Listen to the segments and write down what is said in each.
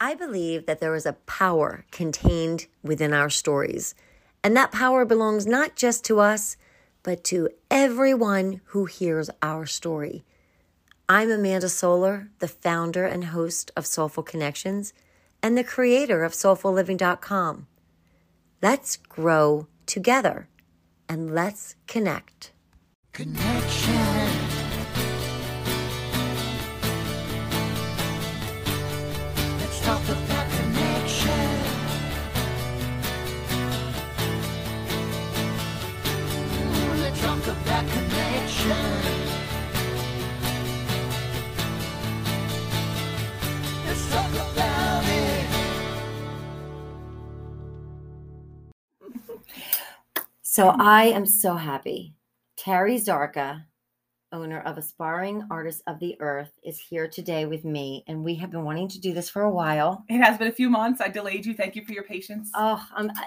I believe that there is a power contained within our stories, and that power belongs not just to us, but to everyone who hears our story. I'm Amanda Solar, the founder and host of Soulful Connections and the creator of soulfulliving.com. Let's grow together and let's connect. Connection. So I am so happy. Terry Zarka, owner of Aspiring Artists of the Earth, is here today with me, and we have been wanting to do this for a while. It has been a few months. I delayed you. Thank you for your patience. Oh, I'm uh,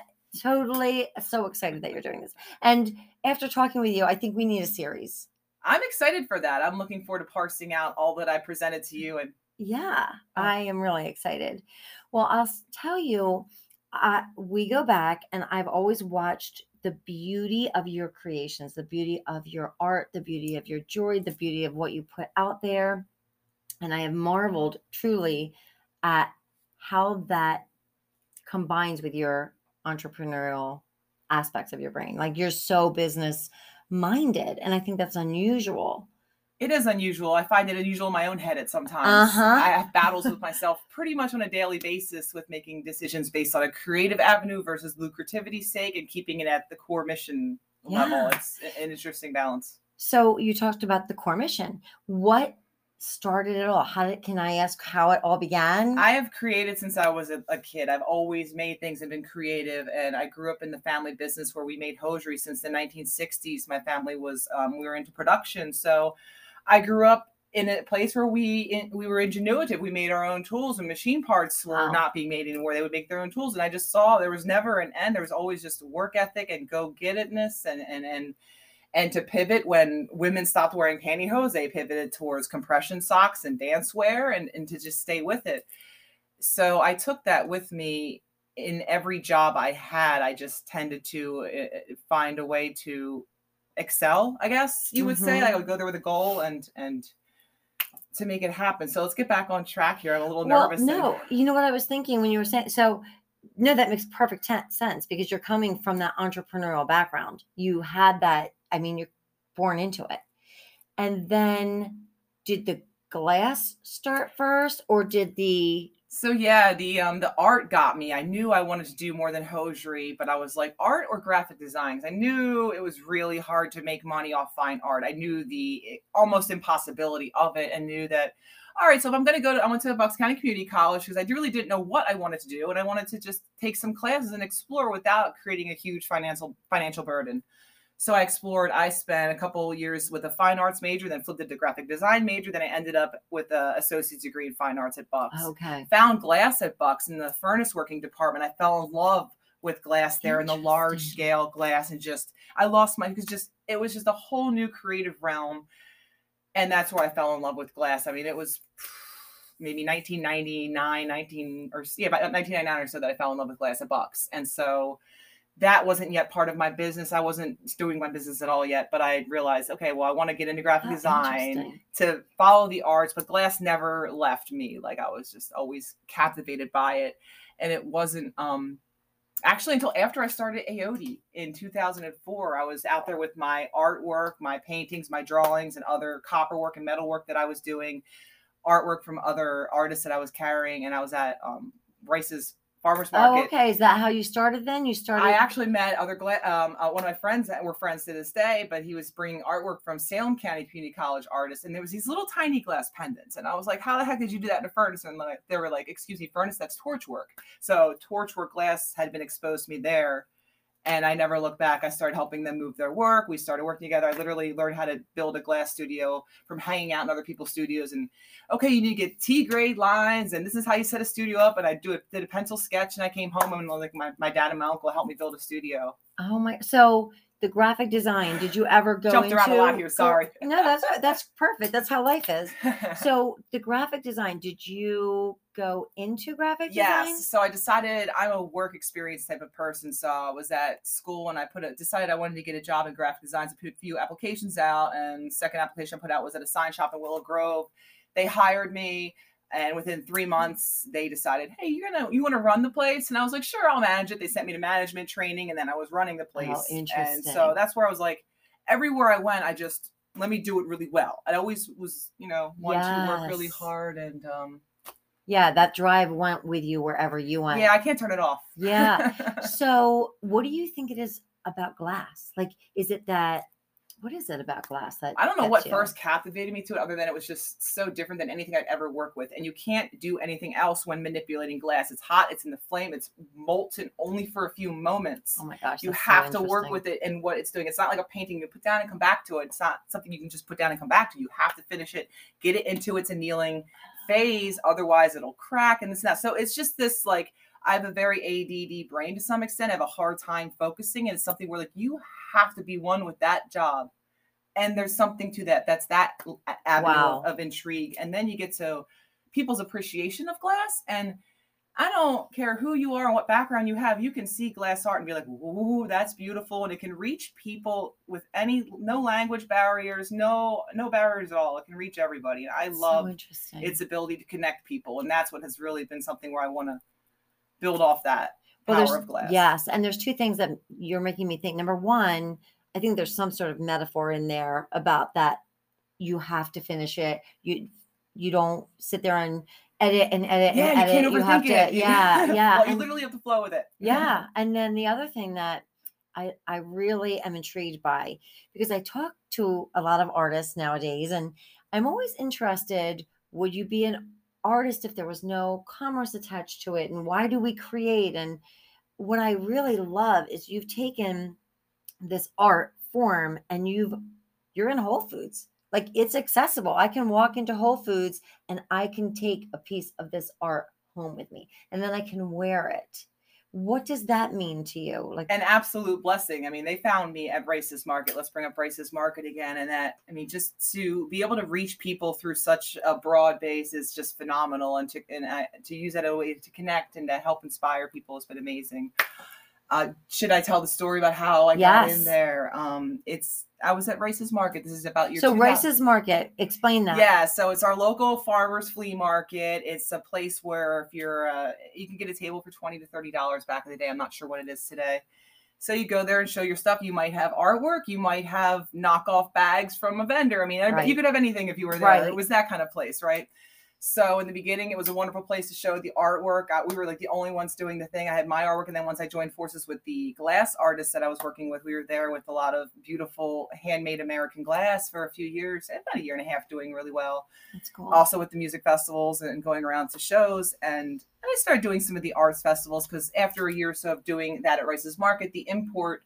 totally so excited that you're doing this. And after talking with you, I think we need a series. I'm excited for that. I'm looking forward to parsing out all that I presented to you. And Yeah, Oh. I am really excited. Well, I'll tell you, I, we go back, and I've always watched the beauty of your creations, the beauty of your art, the beauty of your jewelry, the beauty of what you put out there. And I have marveled truly at how that combines with your entrepreneurial aspects of your brain. Like you're so business minded. And I think that's unusual. It is unusual. I find it unusual in my own head at sometimes. Uh-huh. I have battles with myself pretty much on a daily basis with making decisions based on a creative avenue versus lucrativity's sake and keeping it at the core mission level. It's an interesting balance. So you talked about the core mission. What started it all? How did can I ask how it all began? I have created since I was a, a kid. I've always made things and been creative. And I grew up in the family business where we made hosiery since the 1960s. My family was, um, we were into production. So I grew up in a place where we in, we were ingenuitive. We made our own tools and machine parts were Wow. not being made anymore. They would make their own tools. And I just saw there was never an end. There was always just work ethic and go get itness and, and, and, and to pivot when women stopped wearing pantyhose, they pivoted towards compression socks and dance wear and, and to just stay with it. So I took that with me in every job I had. I just tended to uh, find a way to excel, I guess you would say. Mhm. I would go there with a goal and and to make it happen. So let's get back on track here. I'm a little well, nervous. and- no, you know what I was thinking when you were saying so. No, that makes perfect ten- sense because you're coming from that entrepreneurial background. You had that. I mean, you're born into it, and then did the glass start first, or did the So yeah, the um the art got me. I knew I wanted to do more than hosiery, but I was like art or graphic designs. I knew it was really hard to make money off fine art. I knew the almost impossibility of it and knew that all right, so if I'm going to go to I went to Bucks County Community College because I really didn't know what I wanted to do and I wanted to just take some classes and explore without creating a huge financial financial burden. So I explored. I spent a couple years with a fine arts major, then flipped it to graphic design major. Then I ended up with an associate's degree in fine arts at Bucks okay? found glass at Bucks in the furnace working department. I fell in love with glass there and the large scale glass and just I lost my because just it was just a whole new creative realm. And that's where I fell in love with glass. I mean, it was maybe 1999, 19 or yeah, about 1999 or so that I fell in love with glass at Bucks. And so that wasn't yet part of my business. I wasn't doing my business at all yet, but I realized, okay, well, I want to get into graphic Oh, design to follow the arts, but glass never left me. Like I was just always captivated by it. And it wasn't um actually until after I started AOD in 2004. I was out there with my artwork, my paintings, my drawings, and other copperwork and metalwork that I was doing, artwork from other artists that I was carrying, and I was at um Rice's farmers market. Oh, okay. Is that how you started? Then you started. I actually met other um, uh, one of my friends that were friends to this day, but he was bringing artwork from Salem County Community College artists, and there was these little tiny glass pendants, and I was like, "How the heck did you do that in a furnace?" And like, they were like, "Excuse me, furnace? That's torch work." So torch work glass had been exposed to me there, and I never looked back. I started helping them move their work. We started working together. I literally learned how to build a glass studio from hanging out in other people's studios. And okay, you need to get T grade lines, and this is how you set a studio up. And I do it, did a pencil sketch, and I came home and like my, my dad and my uncle helped me build a studio. Oh my! So the graphic design. Did you ever go Jumped into? around a lot here, sorry. No, that's that's perfect. That's how life is. So the graphic design. Did you go into graphic design? Yes. So I decided I'm a work experience type of person. So I was at school and I put it decided I wanted to get a job in graphic design. So I put a few applications out and second application I put out was at a sign shop in Willow Grove. They hired me and within three months they decided, hey, you're gonna you want to run the place? And I was like, sure, I'll manage it. They sent me to management training and then I was running the place. And Oh, interesting. so that's where I was like, everywhere I went, I just let me do it really well. I always was, you know, wanted to work really hard and um Yeah, that drive went with you wherever you went. yeah, I can't turn it off. Yeah. so, what do you think it is about glass? Like, is it that? What is it about glass that? I don't know what you? first captivated me to it, other than it was just so different than anything I'd ever worked with. And you can't do anything else when manipulating glass. It's hot, it's in the flame, it's molten only for a few moments. Oh my gosh! you that's so have to work with it and what it's doing. It's not like a painting you put down and come back to it. It's not something you can just put down and come back to. You have to finish it, get it into its annealing phase, otherwise it'll crack and this and that. So it's just this like I have a very ADD brain to some extent. I have a hard time focusing, and it's something where like you have to be one with that job. And there's something to that. That's that avenue Wow. of, intrigue, and then you get to people's appreciation of glass. And I don't care who you are and what background you have. You can see glass art and be like, "Ooh, that's beautiful," and it can reach people with any no language barriers, no no barriers at all. It can reach everybody. And I So love interesting. its ability to connect people, and that's what has really been something where I want to build off that well, power there's of glass. yes, and there's two things that you're making me think. Number one, I think there's some sort of metaphor in there about that you have to finish it. You you don't sit there and edit and edit yeah, and you edit. can't overthink have to, it. yeah, yeah. well, you literally have to flow with it. Yeah. And then the other thing that I, I really am intrigued by because I talk to a lot of artists nowadays and I'm always interested would you be an artist if there was no commerce attached to it and why do we create? And what I really love is you've taken this art form and you've you're in Whole Foods. Like it's accessible. I can walk into Whole Foods and I can take a piece of this art home with me and then I can wear it what does that mean to you like an absolute blessing. I mean, they found me at Rice's Market. Let's bring up Rice's Market again. And that, I mean, just to be able to reach people through such a broad base is just phenomenal. And to and I, to use that as a way to connect and to help inspire people has been amazing. Uh, should I tell the story about how I got in there? Um, it's I was at Rice's Market. This is about your so 2000 Rice's Market explain that Yeah, so it's our local farmers flea market. It's a place where if you're, uh, you can get a table for twenty to thirty dollars back in the day. I'm not sure what it is today. So you go there and show your stuff. You might have artwork. You might have knockoff bags from a vendor. I mean, Right. you could have anything if you were there. Right. It was that kind of place, right? So in the beginning, it was a wonderful place to show the artwork. I, we were like the only ones doing the thing. I had my artwork, and then once I joined forces with the glass artist that I was working with, we were there with a lot of beautiful handmade American glass for a few years, and about a year and a half, doing really well. that's cool Also with the music festivals and going around to shows, and I started doing some of the arts festivals because after a year or so of doing that at Rice's Market, the import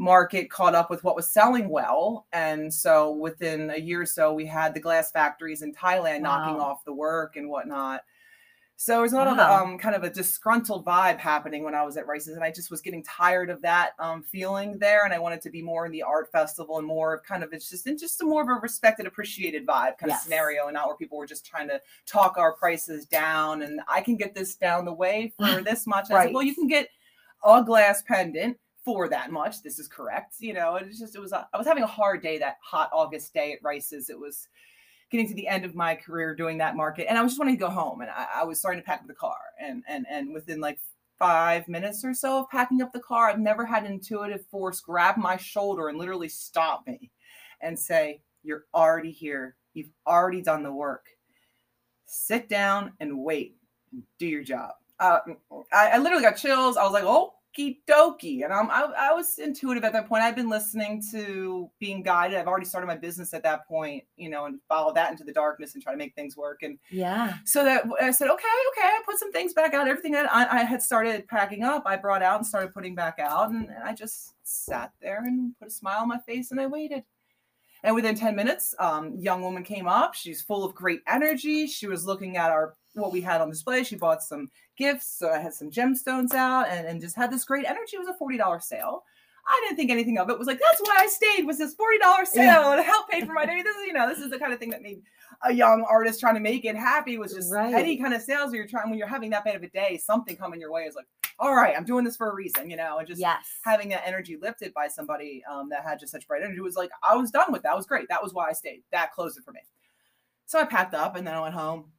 market caught up with what was selling well and so within a year or so we had the glass factories in thailand knocking off the work and whatnot so it was a lot Wow. of um, kind of a disgruntled vibe happening when I was at Rice's, and I just was getting tired of that um, feeling there, and I wanted to be more in the art festival and more of kind of it's just in just a more of a respected, appreciated vibe kind Yes. of scenario, and not where people were just trying to talk our prices down, and I can get this down the way for this much. And I said, well, you can get a glass pendant for that much. This is correct. You know, it's just it was a, I was having a hard day that hot August day at Rice's. It was getting to the end of my career doing that market, and I was just wanting to go home, and I, I was starting to pack up the car, and and and within like five minutes or so of packing up the car, I've never had an intuitive force grab my shoulder and literally stop me, and say, "You're already here. You've already done the work. Sit down and wait. Do your job." Uh, I, I literally got chills. I was like, "Oh." Dokie. And I'm, I, I was intuitive at that point. I've been listening to being guided. I've already started my business at that point, you know, and follow that into the darkness and try to make things work. And yeah so that I said, okay, okay. I put some things back out. Everything that I, I had started packing up, I brought out and started putting back out. And, and I just sat there and put a smile on my face and I waited. And within 10 minutes, um, young woman came up. She's full of great energy. She was looking at our what we had on display. She bought some gifts. So I had some gemstones out and, and just had this great energy. It was a $40 sale. I didn't think anything of it. Was like, that's why I stayed. Was this forty dollars sale Yeah. and help pay for my day? This is, you know, this is the kind of thing that made a young artist trying to make it happy. Was just Right. any kind of sales where you're trying when you're having that bad of a day, something coming your way is like, all right, I'm doing this for a reason, you know, and just yes. having that energy lifted by somebody um, that had just such bright energy was like, I was done with that. It was great. That was why I stayed. That closed it for me. So I packed up and then I went home.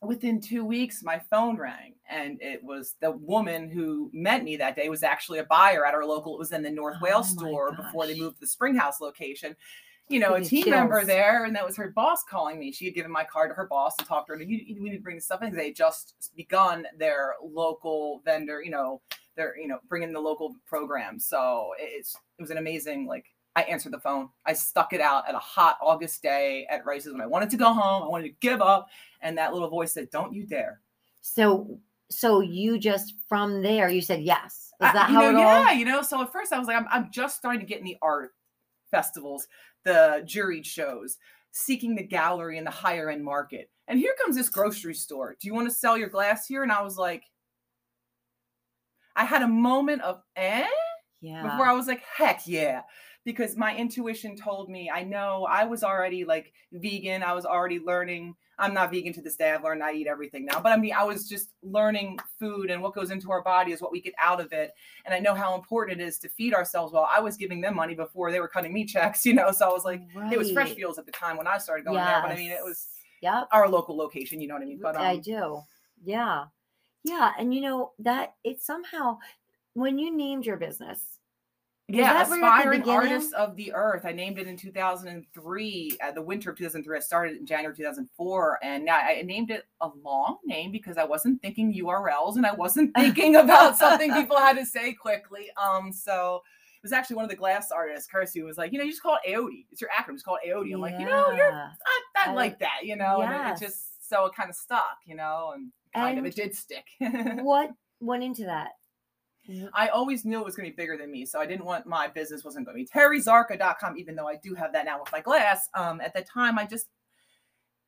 Within two weeks, my phone rang, and it was the woman who met me that day was actually a buyer at our local. It was in the North Oh Wales store before they moved to the Springhouse location. You know, a team member there, and that was her boss calling me. She had given my card to her boss and talked to her. You, you- we need to bring this stuff in. They just begun their local vendor. You know, they're you know bringing the local program. So it's it was an amazing like. I answered the phone. I stuck it out at a hot August day at Rice's when I wanted to go home. I wanted to give up, and that little voice said, "Don't you dare." So so you just from there you said yes. Is that you how know, it all? yeah, you know. So at first I was like, I'm, I'm just starting to get in the art festivals, the juried shows, seeking the gallery and the higher end market. And here comes this grocery store. Do you want to sell your glass here? And I was like, I had a moment of eh Yeah. before I was like, heck yeah. Because my intuition told me, I know I was already like vegan. I was already learning. I'm not vegan to this day. I've learned I eat everything now. But I mean, I was just learning food and what goes into our body is what we get out of it. And I know how important it is to feed ourselves well. I was giving them money before they were cutting me checks, you know. So I was like, it was Fresh Right. Fields at the time when I started going there. But I mean, it was Yep. our local location, you know what I mean? But um, I do. Yeah. Yeah. And you know, that it somehow when you named your business, Yeah, that right at the aspiring artists of the earth. I named it in 2003, uh, the winter of 2003. I started in January 2004, and now I named it a long name because I wasn't thinking URLs and I wasn't thinking about something people had to say quickly. Um, so it was actually one of the glass artists, Kirsty, was like, you know, you just call it AOD. It's your acronym. It's called AOD. I'm like, you know, you're Yeah. I, I I- like that, you know, and it- it just so it kind of stuck, you know, and kind of And it did stick. what went into that? I always knew it was going to be bigger than me. So I didn't want my business wasn't going to be terryzarka.com, even though I do have that now with my glass. Um, at the time, I just,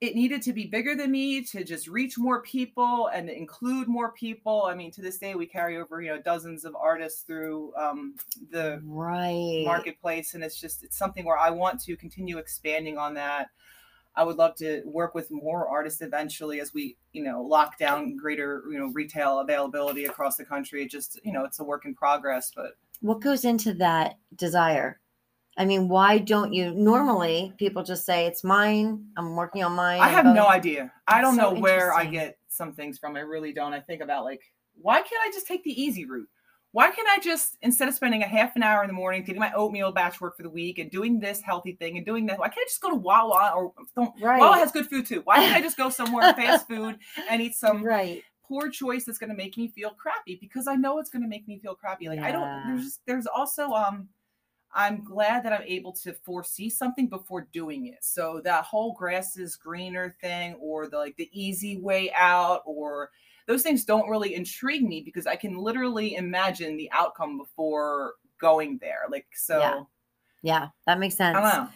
it needed to be bigger than me to just reach more people and include more people. I mean, to this day, we carry over, you know, dozens of artists through um, the Right. marketplace. And it's just, it's something where I want to continue expanding on that. I would love to work with more artists eventually as we, you know, lock down greater, you know, retail availability across the country. It just, you know, it's a work in progress, but What goes into that desire? I mean, why don't you normally people just say it's mine, I'm working on mine. I have going- no idea. I don't so know where I get some things from. I really don't. I think about like, why can't I just take the easy route? Why can't I just instead of spending a half an hour in the morning getting my oatmeal batch work for the week and doing this healthy thing and doing that? Why can't I just go to Wawa or don't Right. Wawa has good food too. Why can't I just go somewhere fast food and eat some right. poor choice that's going to make me feel crappy because I know it's going to make me feel crappy. Like I don't. There's just, there's also um. I'm glad that I'm able to foresee something before doing it. So that whole grass is greener thing, or the like the easy way out, or those things don't really intrigue me because I can literally imagine the outcome before going there. Like so, Yeah. Yeah, that makes sense. I don't know.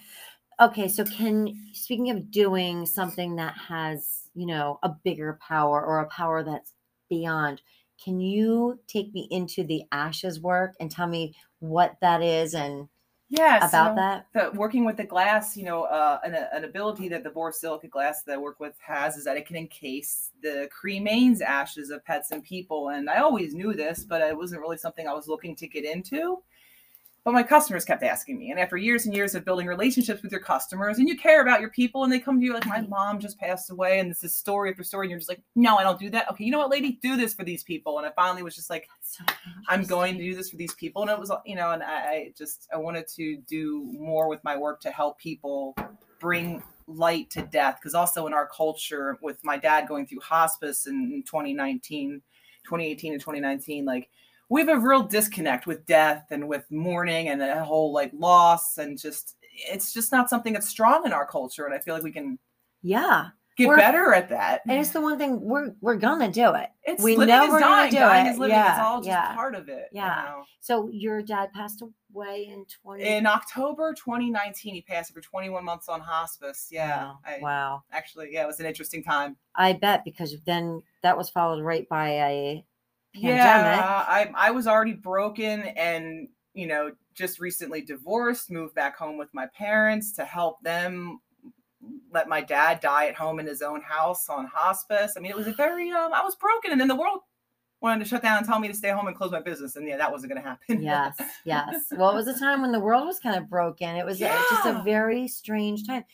Okay, so can speaking of doing something that has, you know, a bigger power or a power that's beyond, can you take me into the ashes work and tell me what that is and Yeah, about so- that? the working with the glass, you know, uh, an, an ability that the borosilicate glass that I work with has is that it can encase the cremains ashes of pets and people. And I always knew this, but it wasn't really something I was looking to get into. But my customers kept asking me. And after years and years of building relationships with your customers, and you care about your people, and they come to you like, my mom just passed away, and this is story after story, and you're just like, no, I don't do that. Okay, you know what, lady, do this for these people. And I finally was just like, so I'm going to do this for these people. And it was, you know, and I, I just, I wanted to do more with my work to help people bring light to death. Cause also in our culture with my dad going through hospice in 2019, 2018 and 2019, like we have a real disconnect with death and with mourning and a whole like loss and just, it's just not something that's strong in our culture. And I feel like we can Yeah. get We're- better at that. And it's the one thing we're we're gonna do it. It's we know is we're gonna do dying it. living. It's Yeah, all just yeah, part of it. you yeah. know? So your dad passed away in 20 in October 2019, he passed after 21 months on hospice. Yeah, Wow. I, wow. actually, yeah, it was an interesting time. I bet because then that was followed right by a pandemic. Yeah, I I was already broken and you know just recently divorced, moved back home with my parents to help them let my dad die at home in his own house on hospice. I mean, it was a very um I was broken and then the world wanted to shut down and tell me to stay home and close my business and yeah, that wasn't going to happen. yes, yes. Well, it was a time when the world was kind of broken. It was uh, just a very strange time.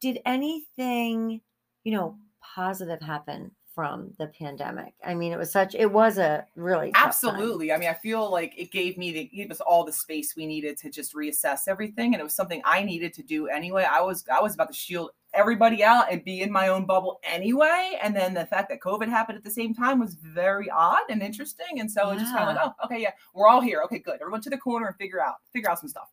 Did anything, you know, positive happen from the pandemic? I mean, it was such. It was a really tough time. Absolutely. I mean, I feel like it gave me the it gave us all the space we needed to just reassess everything, and it was something I needed to do anyway. I was I was about to shield everybody out and be in my own bubble anyway, and then the fact that COVID happened at the same time was very odd and interesting, and so it just kind of like, oh, okay, yeah, we're all here. Okay, good. Everyone to the corner and figure out figure out some stuff.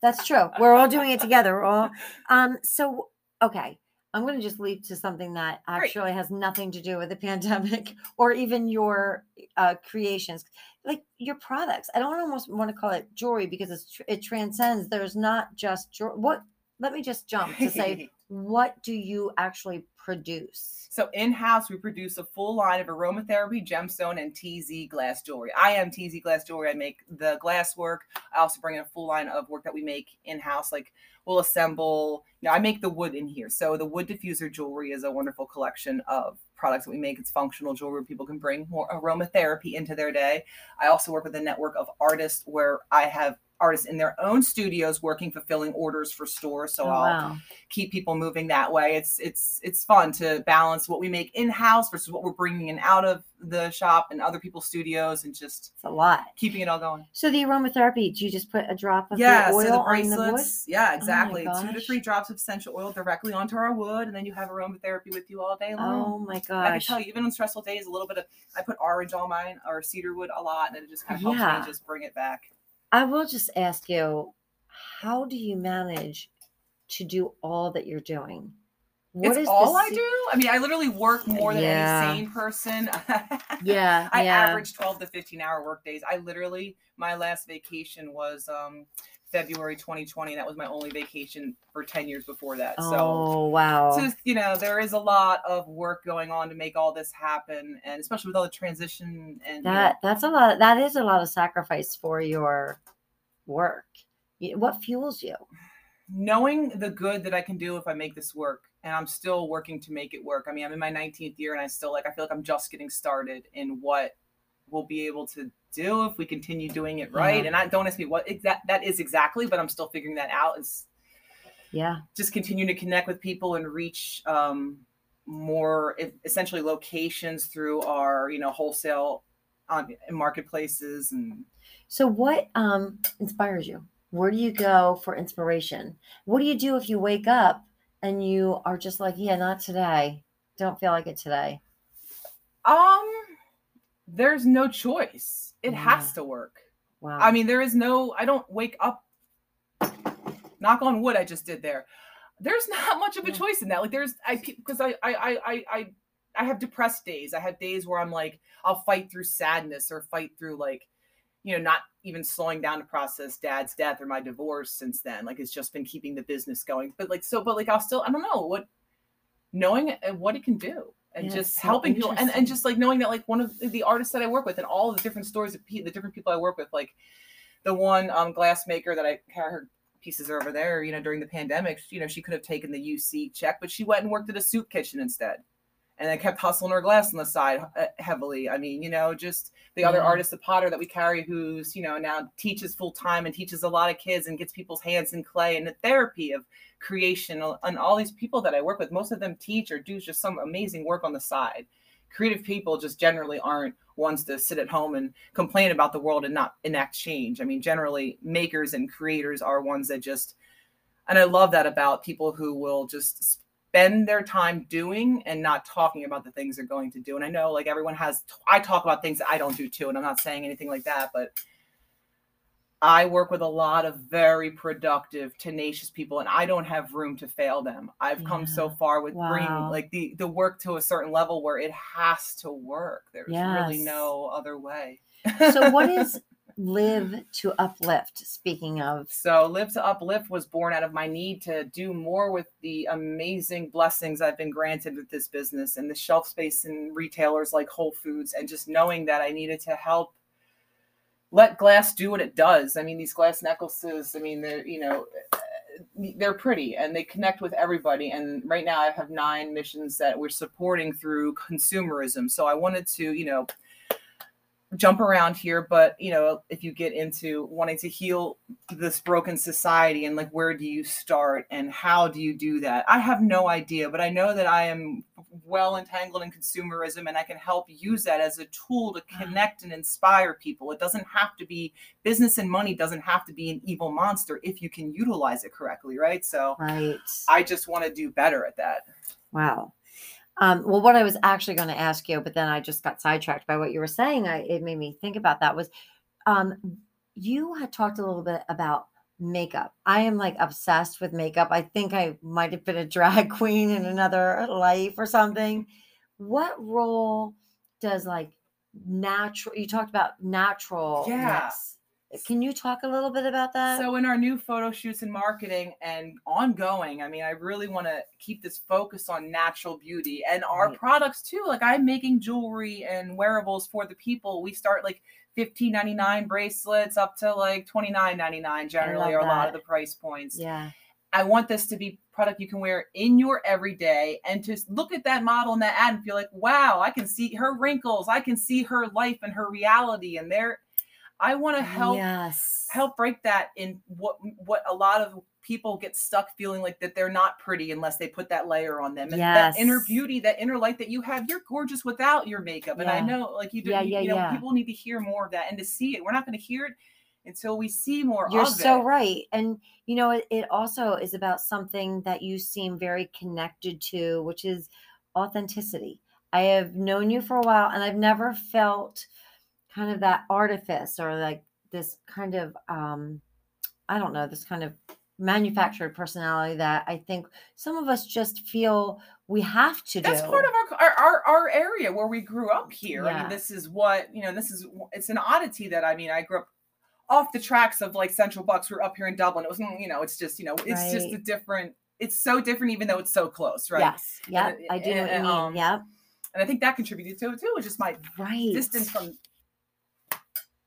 That's true. We're all doing it together. We're all um so okay. I'm going to just leap to something that Great. actually has nothing to do with the pandemic or even your uh, creations, like your products. I don't almost want to call it jewelry because it's it transcends. There's not just jewelry. What? Let me just jump to say, what do you actually produce? So in house, we produce a full line of aromatherapy, gemstone, and TZ glass jewelry. I am TZ glass jewelry. I make the glass work. I also bring in a full line of work that we make in house. Like we'll assemble. You know, I make the wood in here. So the wood diffuser jewelry is a wonderful collection of products that we make. It's functional jewelry. People can bring more aromatherapy into their day. I also work with a network of artists where I have artists in their own studios working fulfilling orders for stores so Oh, i'll wow. keep people moving that way. It's it's it's fun to balance what we make in house versus what we're bringing in out of the shop and other people's studios, and just It's a lot. keeping it all going. So the aromatherapy, do you just put a drop of Yeah, oil so the on the wood? bracelets. Yeah, oh exactly. Two to Oh three drops of essential oil directly onto our wood, and then you have aromatherapy with you all day oh long. Oh my gosh. I can tell you, even on stressful days, a little bit of I put orange on mine or cedar wood a lot, and it just kind of helps Yeah. me just bring it back. I will just ask you, how do you manage to do all that you're doing? What it's is all I do. I mean, I literally work more than Yeah. any sane person. Yeah, I yeah. average 12 to 15 hour work days. I literally, my last vacation was um, February 2020. And that was my only vacation for 10 years before that. So, oh wow. so, you know, there is a lot of work going on to make all this happen. And especially with all the transition and you know, that that's a lot. That is a lot of sacrifice for your work. What fuels you? knowing the good that I can do if I make this work. And I'm still working to make it work. I mean, I'm in my 19th year and I still like, I feel like I'm just getting started in what we'll be able to do if we continue doing it right. Yeah. And I don't ask me what exact that is exactly, but I'm still figuring that out. Is Yeah, just continue to connect with people and reach um, more essentially locations through our, you know, wholesale on marketplaces and So what um inspires you? Where do you go for inspiration? What do you do if you wake up and you are just like, yeah, not today. Don't feel like it today. um there's no choice. It Yeah. has to work. Wow. I mean, there is no, I don't wake up, knock on wood, I just did there. There's not much of a Yeah. choice in that. Like, there's, I, because I, I, I, I, I, I have depressed days. I have days where I'm like, I'll fight through sadness or fight through like, you know, not even slowing down to process dad's death or my divorce since then. Like, it's just been keeping the business going. But like, so, but like, I'll still, I don't know what, knowing uh, what it can do and Yeah, just helping people and, and just like knowing that like one of the- artists that I work with and all the different stories of pe- the different people I work with, like the one um, glass maker that I have her pieces are over there, you know, during the pandemic, you know, she could have taken the UC check, but she went and worked at a soup kitchen instead. And I kept hustling her glass on the side uh, heavily. I mean, you know, just the other artist, the potter that we carry, who's, you know, now teaches full time and teaches a lot of kids and gets people's hands in clay and the therapy of creation and all these people that I work with, most of them teach or do just some amazing work on the side. Creative people just generally aren't ones to sit at home and complain about the world and not enact change. I mean, generally, makers and creators are ones that just, and I love that about people who will just spend their time doing and not talking about the things they're going to do. And I know like everyone has, I talk about things that I don't do too, and I'm not saying anything like that, but I work with a lot of very productive, tenacious people, and I don't have room to fail them. I've come so far with bringing like the the work to a certain level where it has to work. There's really no other way. so what is live mm-hmm. to uplift? Speaking of So, Live to Uplift was born out of my need to do more with the amazing blessings I've been granted with this business and the shelf space in retailers like Whole Foods, and just knowing that I needed to help let glass do what it does. I mean, these glass necklaces, I mean, they're, you know, they're pretty and they connect with everybody. And right now I have nine missions that we're supporting through consumerism. So I wanted to, you know, jump around here, but you know, if you get into wanting to heal this broken society and like where do you start and how do you do that? I have no idea, but I know that I am well entangled in consumerism and I can help use that as a tool to mm-hmm. connect and inspire people. It doesn't have to be business and money doesn't have to be an evil monster if you can utilize it correctly, right? So Right. I just want to do better at that. Wow. Um, well, what I was actually going to ask you, but then I just got sidetracked by what you were saying. I, it made me think about that was um, you had talked a little bit about makeup. I am like obsessed with makeup. I think I might have been a drag queen in another life or something. What role does like natural, you talked about natural. Yeah. Can you talk a little bit about that? So in our new photo shoots and marketing and ongoing, I mean, I really want to keep this focus on natural beauty and our Right. products too. Like I'm making jewelry and wearables for the people. We start like fifteen ninety nine bracelets up to like twenty nine ninety nine generally, or a lot of the price points. yeah. I want this to be product you can wear in your everyday and to look at that model in that ad and feel like, wow, I can see her wrinkles, I can see her life and her reality, and there. I want to help Yes. help break that in what what a lot of people get stuck feeling like that they're not pretty unless they put that layer on them and that inner beauty that inner light that you have you're gorgeous without your makeup and i know like you do Yeah, you, yeah, you know yeah. people need to hear more of that and to see it we're not going to hear it until we see more You're so it. right. And you know, it, it also is about something that you seem very connected to, which is authenticity. I have known you for a while and I've never felt kind of that artifice or like this kind of um I don't know, this kind of manufactured personality that I think some of us just feel we have to do that's do. part of our, our our our area where we grew up here. I mean, this is what you know. This is it's an oddity that I mean. I grew up off the tracks of like Central Bucks. We're up here in Dublin. It was you know. It's just you know. It's just a different. It's so different, even though it's so close, right? Yes. Yeah. I do know what you and, mean. um, yep. And I think that contributed to it too. It's just my Right. distance from.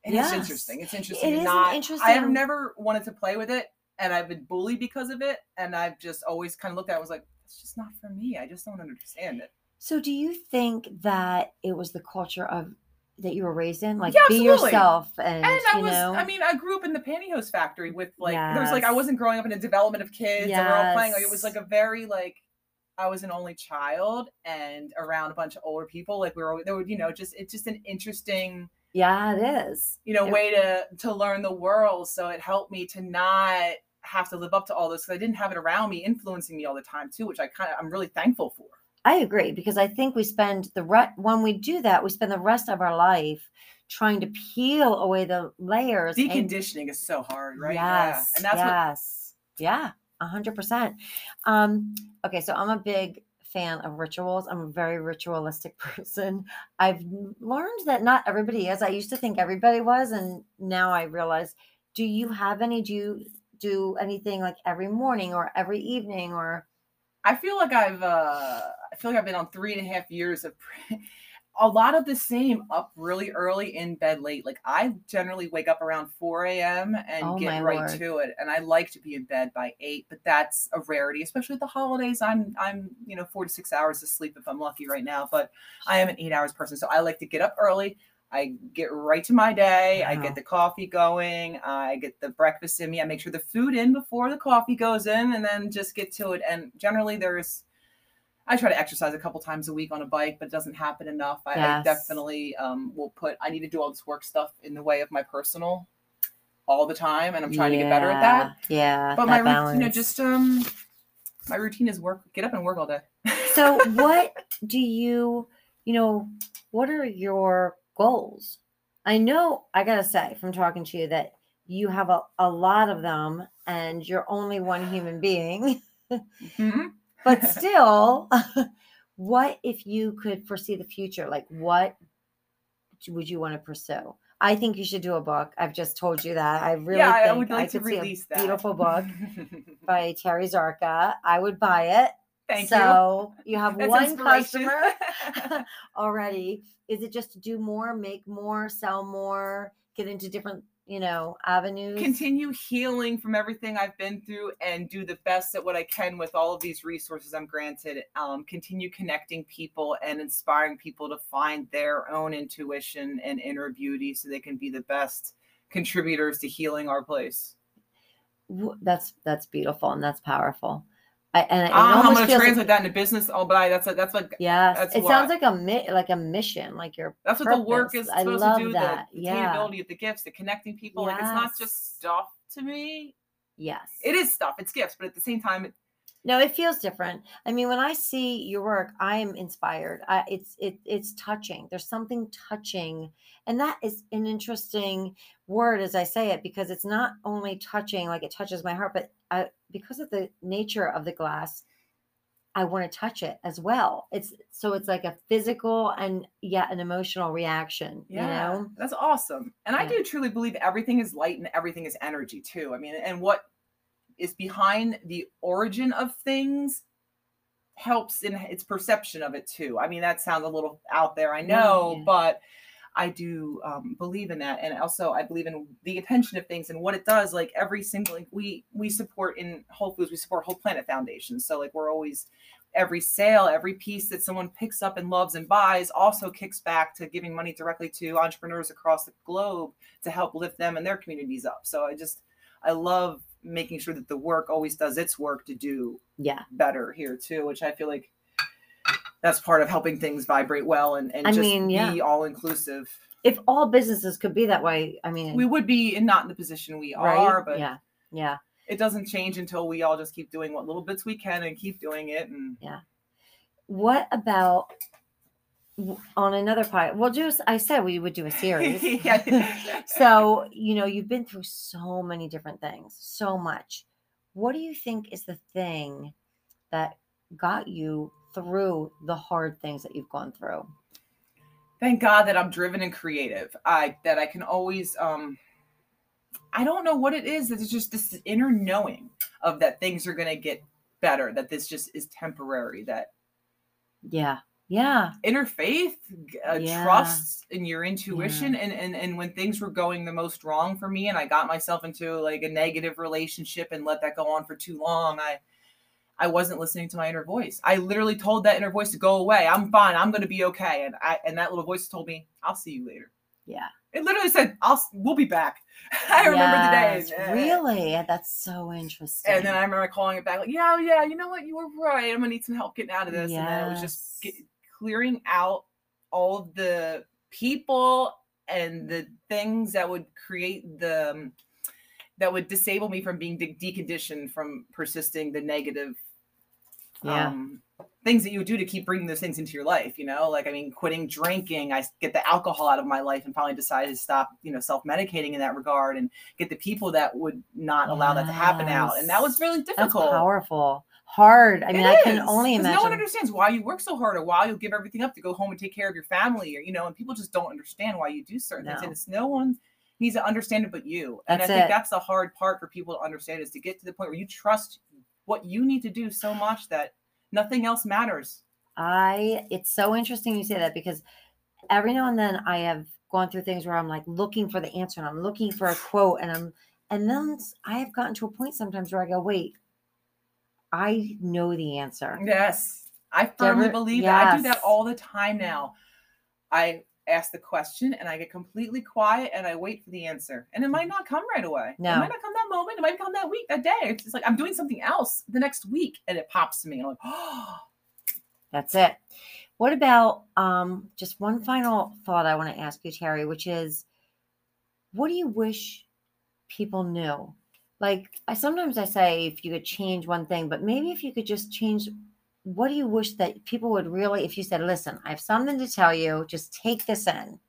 And Yes. it's interesting. It's interesting. It is not, I have never wanted to play with it, and I've been bullied because of it, and I've just always kind of looked at. it and was like, it's just not for me. I just don't understand it. So do you think that it was the culture of that you were raised in? Like Yeah, be yourself and, and I was, know I mean, I grew up in the pantyhose factory with like, there was like, I wasn't growing up in a development of kids and we're all playing. Like, it was like a very like, I was an only child and around a bunch of older people. Like we were, there would, you know, just it's just an interesting, yeah, it is. you know, It- way to to learn the world. So it helped me to not have to live up to all this because I didn't have it around me, influencing me all the time too, which I kind of I'm really thankful for. I agree because I think we spend the re- when we do that, we spend the rest of our life trying to peel away the layers. and- Deconditioning is so hard, right? Yes. yeah. And that's what yes. Yeah. A hundred percent. Um, okay, so I'm a big fan of rituals. I'm a very ritualistic person. I've learned that not everybody is. I used to think everybody was, and now I realize. Do you have any? Do you do anything like every morning or every evening or? I feel like I've uh I feel like I've been on three and a half years of a lot of the same up really early in bed late. Like I generally wake up around 4 a.m. and Oh, get right Lord. to it. And I like to be in bed by eight, but that's a rarity, especially with the holidays. I'm I'm, you know, four to six hours of sleep if I'm lucky right now, but I am an eight hours person. So I like to get up early. I get right to my day. I get the coffee going. I get the breakfast in me. I make sure the food in before the coffee goes in, and then just get to it. And generally, there's I try to exercise a couple times a week on a bike, but it doesn't happen enough. I, I definitely um, will put. I need to do all this work stuff in the way of my personal all the time, and I'm trying to get better at that. Yeah. But my routine, you know, just um, my routine is work. Get up and work all day. so what do you you know what are your goals i know i gotta say from talking to you that you have a, a lot of them and you're only one human being Mhm. But still what if you could foresee the future? Like what would you want to pursue? I think you should do a book. I've just told you that. I really yeah, think I would like to see a release that. beautiful book by terry zarka. I would buy it. Thank you. so you. have That's one customer already. Is it just to do more, make more, sell more, get into different, you know, avenues? continue healing from everything I've been through and do the best at what I can with all of these resources I'm granted. Um, continue connecting people and inspiring people to find their own intuition and inner beauty so they can be the best contributors to healing our place. That's that's beautiful and that's powerful. I, and it I don't know how I'm going to feels like- translate that into business. Oh, but I, that's a, that's like Yes, That's it what- sounds like a mi- like a mission, like your that's what the work purpose. is I supposed love to do. that. The Yeah. attainability of the gifts, the connecting people. Like it's not just stuff to me. yes. It is stuff. It's gifts, but at the same time, it, No, it feels different. I mean, when I see your work, I am inspired. I, it's it it's touching. There's something touching, and that is an interesting word as I say it because it's not only touching, like it touches my heart, but I, because of the nature of the glass, I want to touch it as well. It's so it's like a physical and yet an emotional reaction. Yeah, You know, that's awesome. And I do truly believe everything is light and everything is energy too. I mean, and what is behind the origin of things helps in its perception of it too. I mean, that sounds a little out there, I know, yeah. but I do um, believe in that, and also I believe in the intention of things and what it does. Like every single, like we we support in Whole Foods, we support Whole Planet Foundation. So like we're always every sale, every piece that someone picks up and loves and buys also kicks back to giving money directly to entrepreneurs across the globe to help lift them and their communities up. So I just I love making sure that the work always does its work to do yeah. better here too, which I feel like that's part of helping things vibrate well and, and I just mean, yeah. be all inclusive. If all businesses could be that way, I mean, We would be in not in the position we right? are, but yeah, yeah. it doesn't change until we all just keep doing what little bits we can and keep doing it. And yeah, What about on another part? Well, just I said we would do a series. So you know you've been through so many different things, so much. What do you think is the thing that got you through the hard things that you've gone through? thank God that I'm driven and creative. I that I can always um I don't know what it is. It's just this inner knowing of that things are gonna get better, that this just is temporary, that Yeah, yeah, inner faith, uh, Yeah. trust in your intuition, and, and and when things were going the most wrong for me, and I got myself into like a negative relationship and let that go on for too long, I I wasn't listening to my inner voice. I literally told that inner voice to go away. I'm fine. I'm going to be okay. And I and that little voice told me, "I'll see you later." yeah. It literally said, "I'll we'll be back." I remember the Yes, days. eh. Really, that's so interesting. And then I remember calling it back, like, yeah, yeah, you know what? You were right. I'm gonna need some help getting out of this. And then it was just clearing out all of the people and the things that would create the um, that would disable me from being de- deconditioned from persisting the negative Yeah. um, things that you would do to keep bringing those things into your life. You know, like I mean, quitting drinking, i get the alcohol out of my life, and finally decided to stop, you know, self medicating in that regard, and get the people that would not allow that to happen out. And that was really difficult that's powerful, hard. I mean, It I can is, only imagine. No one understands why you work so hard or why you'll give everything up to go home and take care of your family, or you know, and people just don't understand why you do certain things. And it's no one needs to understand it but you. And That's I think it. that's the hard part for people to understand is to get to the point where you trust what you need to do so much that nothing else matters. I it's so interesting you say that because every now and then I have gone through things where I'm like looking for the answer and I'm looking for a quote and I'm and then I have gotten to a point sometimes where I go, wait, I know the answer. Yes. I firmly Ever- believe that. I do that all the time now. I ask the question and I get completely quiet and I wait for the answer. And it might not come right away. No. It might not come that moment. It might come that week, that day. It's just like I'm doing something else the next week and it pops to me. And I'm like, oh, That's it. What about um just one final thought I want to ask you, Terry, which is what do you wish people knew? Like I sometimes I say if you could change one thing, but maybe if you could just change what do you wish that people would really if you said, "Listen, I have something to tell you, just take this in."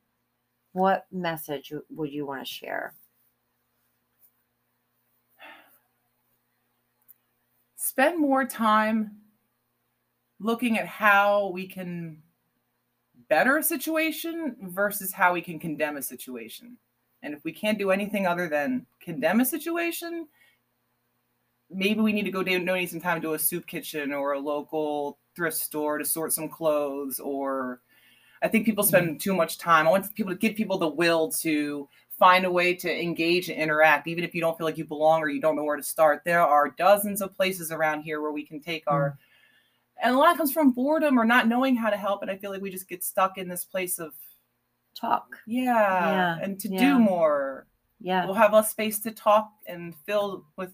What message would you want to share? spend more time looking at how we can better a situation versus how we can condemn a situation. And if we can't do anything other than condemn a situation, maybe we need to go don- donate some time to a soup kitchen or a local thrift store to sort some clothes or i think people spend mm-hmm. too much time. I want people to give people the will to find a way to engage and interact even if you don't feel like you belong or you don't know where to start. There are dozens of places around here where we can take our mm. and a lot comes from boredom or not knowing how to help and i feel like we just get stuck in this place of Talk. yeah, Yeah, and to yeah. do more Yeah, we'll have less space to talk and fill with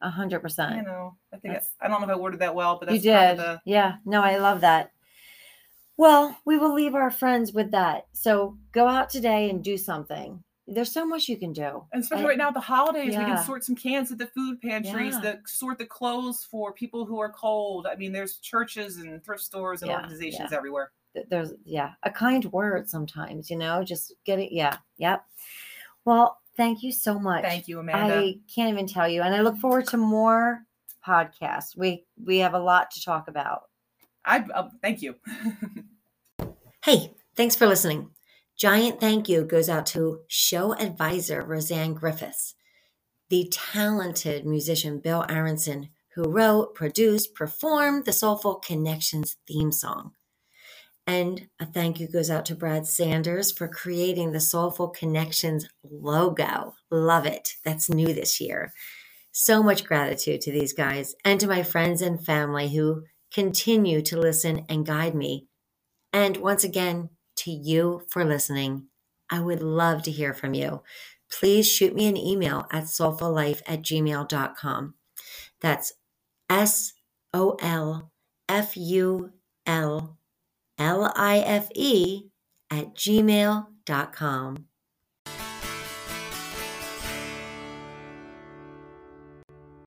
a hundred percent. you know i think That's- i don't know if i worded that well but You that's kind did. of the Yeah. No, I love that. Well, we will leave our friends with that. So go out today and do something. There's so much you can do. And especially I- right now at the holidays, we can sort some cans at the food pantries, Yeah. the sort the clothes for people who are cold. I mean, there's churches and thrift stores and Yeah, organizations yeah. everywhere. Th- There's yeah, a kind word sometimes, you know, just get it. Yeah. Yep. Well, thank you so much. Thank you, Amanda. I can't even tell you. And I look forward to more podcasts. We we have a lot to talk about. I, uh, thank you. Hey, thanks for listening. Giant thank you goes out to show advisor Roseanne Griffiths, the talented musician Bill Aronson, who wrote, produced, performed the Soulful Connections theme song. And a thank you goes out to Brad Sanders for creating the Soulful Connections logo. Love it. That's new this year. So much gratitude to these guys and to my friends and family who continue to listen and guide me and once again, to you for listening. I would love to hear from you. Please shoot me an email at soulfullife at gmail.com. That's S O L F U L L I F E at gmail.com.